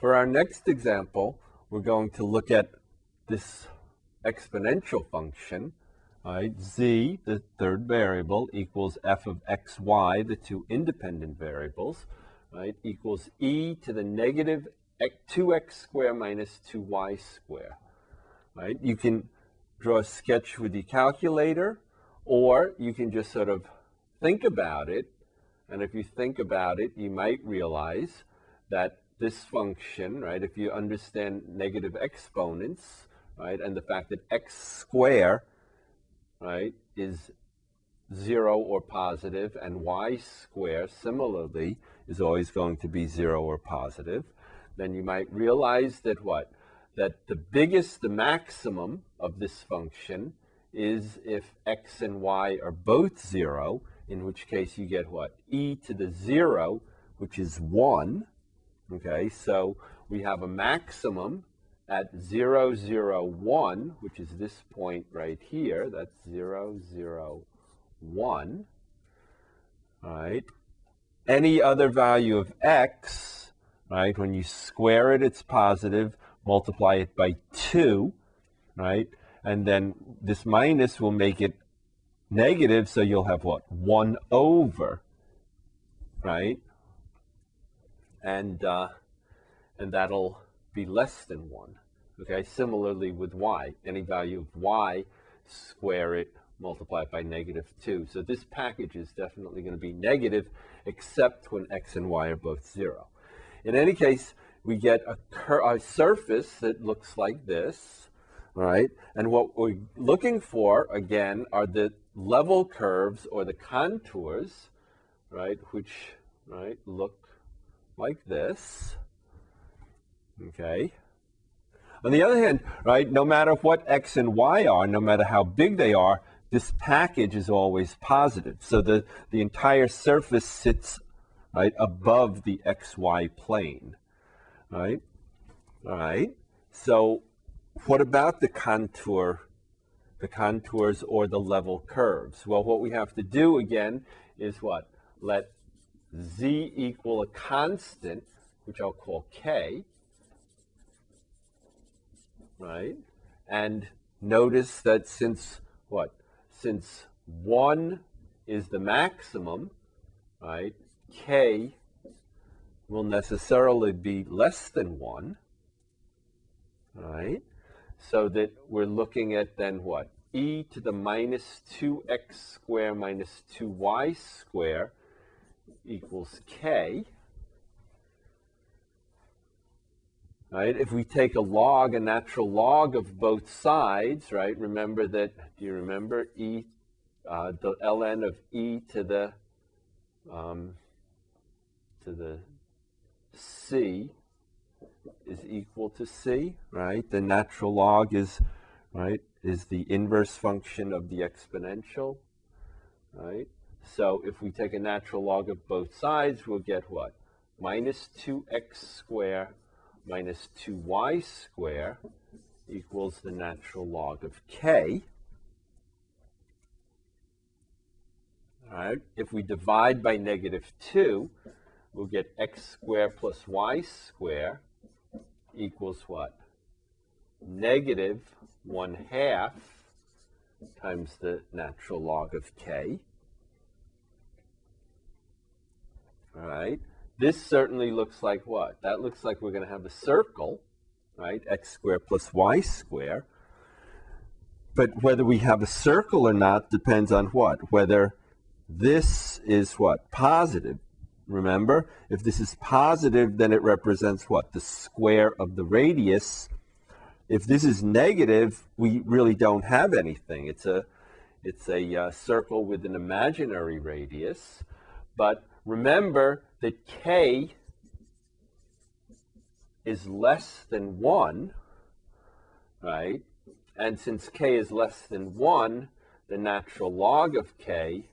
For our next example, we're going to look at this exponential function, right? z, the third variable, equals f of xy, the two independent variables, right, equals e to the negative 2x squared minus 2y squared, right? You can draw a sketch with your calculator, or you can just sort of think about it. And if you think about it, you might realize that this function, right, if you understand negative exponents, right, and the fact that x square, right, is zero or positive, and y square similarly is always going to be zero or positive, then you might realize that what? That the biggest, the maximum of this function is if x and y are both zero, in which case you get what? e to the zero, which is one, Okay, so we have a maximum at 0, 0, 1, which is this point right here. That's 0, 0, 1. All right. Any other value of x, right, when you square it, it's positive. Multiply it by 2, right? And then this minus will make it negative, so you'll have what? 1 over, right? And uh, and that'll be less than one. Okay, similarly with y, any value of y, square it, multiply it by negative 2. So this package is definitely going to be negative, except when x and y are both 0. In any case, we get a, a surface that looks like this, right? And what we're looking for, again, are the level curves or the contours, right, which, right, look like this. Okay. On the other hand, right, no matter what x and y are, no matter how big they are, this package is always positive. So the, the entire surface sits right above the xy plane. Right? All right. So what about the contour, the contours or the level curves? Well, what we have to do again is what? Let z equal a constant, which I'll call k, right? And notice that since what? Since 1 is the maximum, right, k will necessarily be less than 1, right? So that we're looking at then what? e to the minus 2x square minus 2y squared equals k. Right? If we take a log, a natural log of both sides, right? Remember that, do you remember e, uh, the ln of e to the, um, to the c is equal to c, right? The natural log is, right, is the inverse function of the exponential, right? So if we take a natural log of both sides, we'll get what? Minus 2x squared minus 2y squared equals the natural log of k. All right, if we divide by negative 2, we'll get x squared plus y squared equals what? Negative 1 half times the natural log of k. All right. This certainly looks like what? That looks like we're going to have a circle, right? X squared plus y squared. But whether we have a circle or not depends on what? Whether this is what? Positive. Remember, if this is positive, then it represents what? The square of the radius. If this is negative, we really don't have anything. It's a, it's a uh, circle with an imaginary radius. But remember that k is less than 1, right? And since k is less than 1, the natural log of k,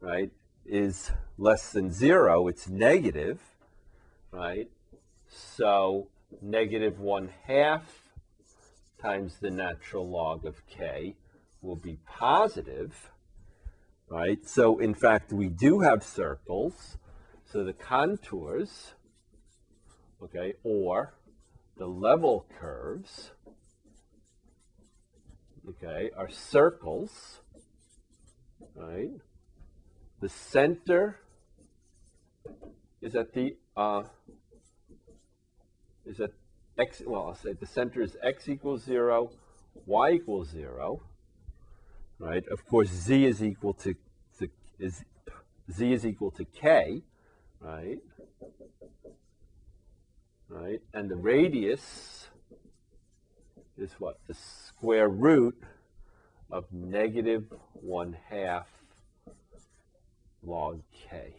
right, is less than 0. It's negative, right? So negative 1 half times the natural log of k will be positive, right? So in fact, we do have circles. So the contours okay, or the level curves, okay, are circles, right? The center is at the, uh, is at x, well, I'll say the center is x equals 0, y equals 0, right? Of course, z is equal to, to is z is equal to k, right? Right, and the radius is what? The square root of negative 1 half log k.